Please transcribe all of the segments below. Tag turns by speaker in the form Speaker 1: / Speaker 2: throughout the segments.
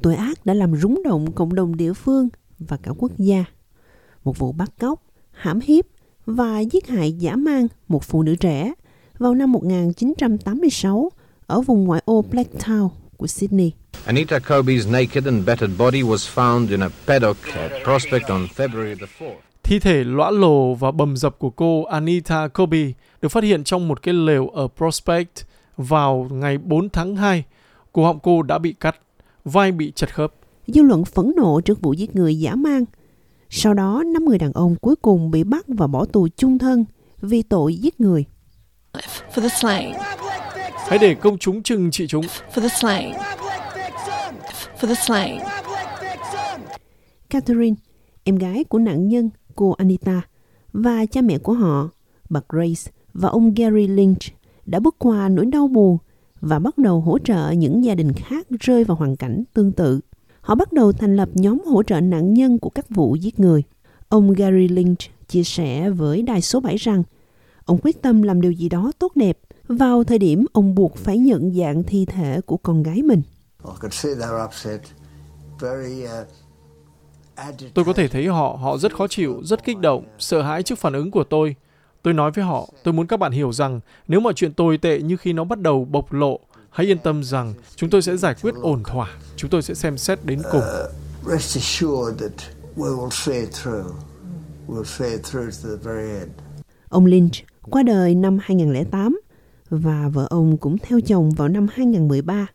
Speaker 1: Một tội ác đã làm rúng động cộng đồng địa phương và cả quốc gia. Một vụ bắt cóc, hãm hiếp và giết hại dã man một phụ nữ trẻ vào năm 1986 ở vùng ngoại ô Blacktown của Sydney.
Speaker 2: Anita Kobe's naked and battered body was found in a paddock at Prospect on February the 4th.
Speaker 3: Thi thể lõa lồ và bầm dập của cô Anita Kobe được phát hiện trong một cái lều ở Prospect vào ngày 4 tháng 2. Cổ họng cô đã bị cắt, vai bị chật khớp.
Speaker 1: Dư luận phẫn nộ trước vụ giết người dã man. Sau đó, năm người đàn ông cuối cùng bị bắt và bỏ tù chung thân vì tội giết người.
Speaker 4: For the slain.
Speaker 3: Hãy để công chúng trừng trị chúng.
Speaker 4: For the slain. For the slain.
Speaker 1: Catherine, em gái của nạn nhân, cô Anita, và cha mẹ của họ, bà Grace và ông Gary Lynch, đã bước qua nỗi đau buồn và bắt đầu hỗ trợ những gia đình khác rơi vào hoàn cảnh tương tự. Họ bắt đầu thành lập nhóm hỗ trợ nạn nhân của các vụ giết người. Ông Gary Lynch chia sẻ với đài số 7 rằng ông quyết tâm làm điều gì đó tốt đẹp vào thời điểm ông buộc phải nhận dạng thi thể của con gái mình.
Speaker 3: Tôi có thể thấy họ, họ rất khó chịu, rất kích động, sợ hãi trước phản ứng của tôi. Tôi nói với họ, tôi muốn các bạn hiểu rằng nếu mọi chuyện tồi tệ như khi nó bắt đầu bộc lộ, hãy yên tâm rằng chúng tôi sẽ giải quyết ổn thỏa, chúng tôi sẽ xem xét đến cùng.
Speaker 1: Ông Lynch qua đời năm 2008 và vợ ông cũng theo chồng vào năm 2013.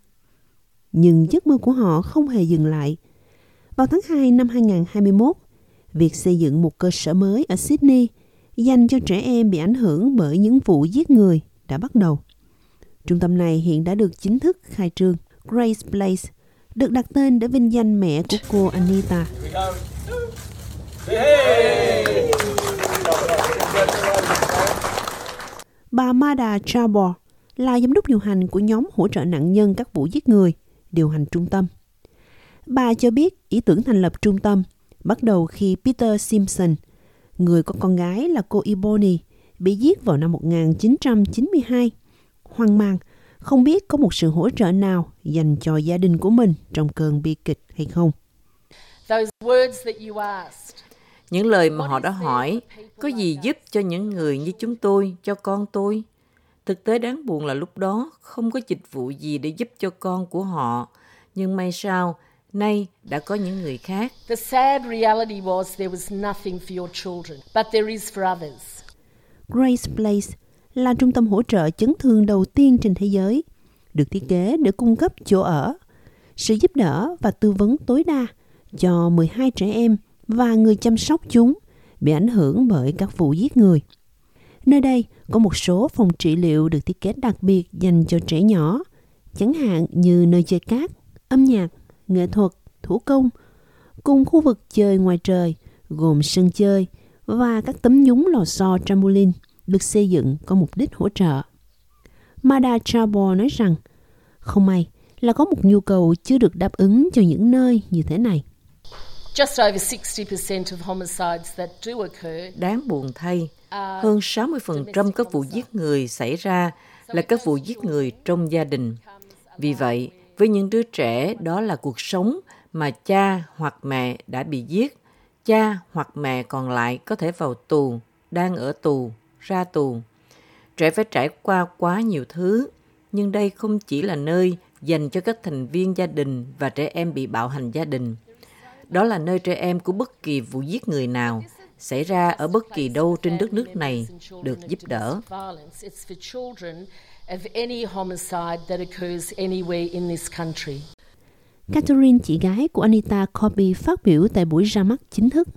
Speaker 1: Nhưng giấc mơ của họ không hề dừng lại. Vào tháng 2 năm 2021, việc xây dựng một cơ sở mới ở Sydney dành cho trẻ em bị ảnh hưởng bởi những vụ giết người đã bắt đầu. Trung tâm này hiện đã được chính thức khai trương. Grace Place được đặt tên để vinh danh mẹ của cô Anita. Bà Mada Chabor là giám đốc điều hành của nhóm hỗ trợ nạn nhân các vụ giết người, điều hành trung tâm. Bà cho biết ý tưởng thành lập trung tâm bắt đầu khi Peter Simpson, người có con gái là cô Ebony, bị giết vào năm 1992. Hoang mang, không biết có một sự hỗ trợ nào dành cho gia đình của mình trong cơn bi kịch hay không.
Speaker 5: Những lời mà họ đã hỏi, có gì giúp cho những người như chúng tôi, cho con tôi? Thực tế đáng buồn là lúc đó không có dịch vụ gì để giúp cho con của họ. Nhưng may sao, nay đã có những người khác.
Speaker 6: The sad reality was there was nothing for your children, but there is for others.
Speaker 1: Grace Place là trung tâm hỗ trợ chấn thương đầu tiên trên thế giới, được thiết kế để cung cấp chỗ ở, sự giúp đỡ và tư vấn tối đa cho 12 trẻ em và người chăm sóc chúng bị ảnh hưởng bởi các vụ giết người. Nơi đây có một số phòng trị liệu được thiết kế đặc biệt dành cho trẻ nhỏ, chẳng hạn như nơi chơi cát, âm nhạc, nghệ thuật, thủ công, cùng khu vực chơi ngoài trời gồm sân chơi và các tấm nhúng lò xo trampoline được xây dựng có mục đích hỗ trợ. Mada Chabor nói rằng, không may là có một nhu cầu chưa được đáp ứng cho những nơi như thế này.
Speaker 6: Just over 60% of homicides that do occur
Speaker 5: Đáng buồn thay, hơn 60% các vụ giết người xảy ra là các vụ giết người trong gia đình. Vì vậy, với những đứa trẻ đó là cuộc sống mà cha hoặc mẹ đã bị giết, cha hoặc mẹ còn lại có thể vào tù, đang ở tù, ra tù. Trẻ phải trải qua quá nhiều thứ, nhưng đây không chỉ là nơi dành cho các thành viên gia đình và trẻ em bị bạo hành gia đình. Đó là nơi trẻ em của bất kỳ vụ giết người nào xảy ra ở bất kỳ đâu trên đất nước này được giúp đỡ.
Speaker 1: Catherine, chị gái của Anita Kobe, phát biểu tại buổi ra mắt chính thức.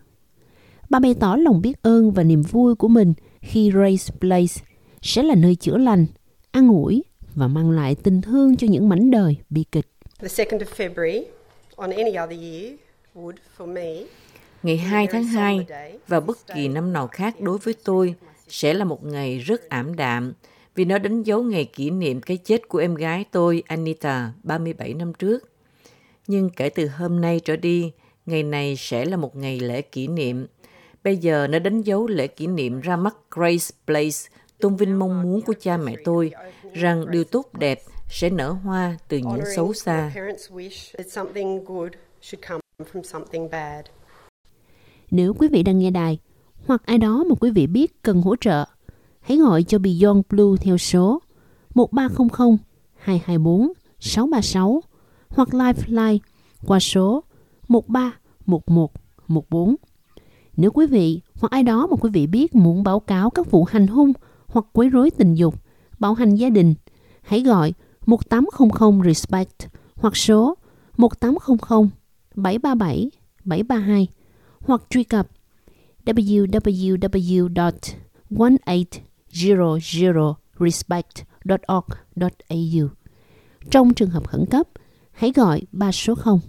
Speaker 1: Bà bày tỏ lòng biết ơn và niềm vui của mình khi Race Place sẽ là nơi chữa lành, an ủi và mang lại tình thương cho những mảnh đời bi kịch.
Speaker 7: The 2nd of February on any other year would for me
Speaker 5: Ngày 2 tháng 2 và bất kỳ năm nào khác đối với tôi sẽ là một ngày rất ảm đạm vì nó đánh dấu ngày kỷ niệm cái chết của em gái tôi Anita 37 năm trước. Nhưng kể từ hôm nay trở đi, ngày này sẽ là một ngày lễ kỷ niệm. Bây giờ nó đánh dấu lễ kỷ niệm ra mắt Grace Place, tôn vinh mong muốn của cha mẹ tôi rằng điều tốt đẹp sẽ nở hoa từ những xấu xa.
Speaker 1: Nếu quý vị đang nghe đài, hoặc ai đó mà quý vị biết cần hỗ trợ, hãy gọi cho Beyond Blue theo số 1300 224 636 hoặc Lifeline qua số 131114. Nếu quý vị hoặc ai đó mà quý vị biết muốn báo cáo các vụ hành hung hoặc quấy rối tình dục, bạo hành gia đình, hãy gọi 1800 RESPECT hoặc số 1800 737 732 hoặc truy cập www.18 www.1800respect.org.au. Trong trường hợp khẩn cấp, hãy gọi 3 số 0.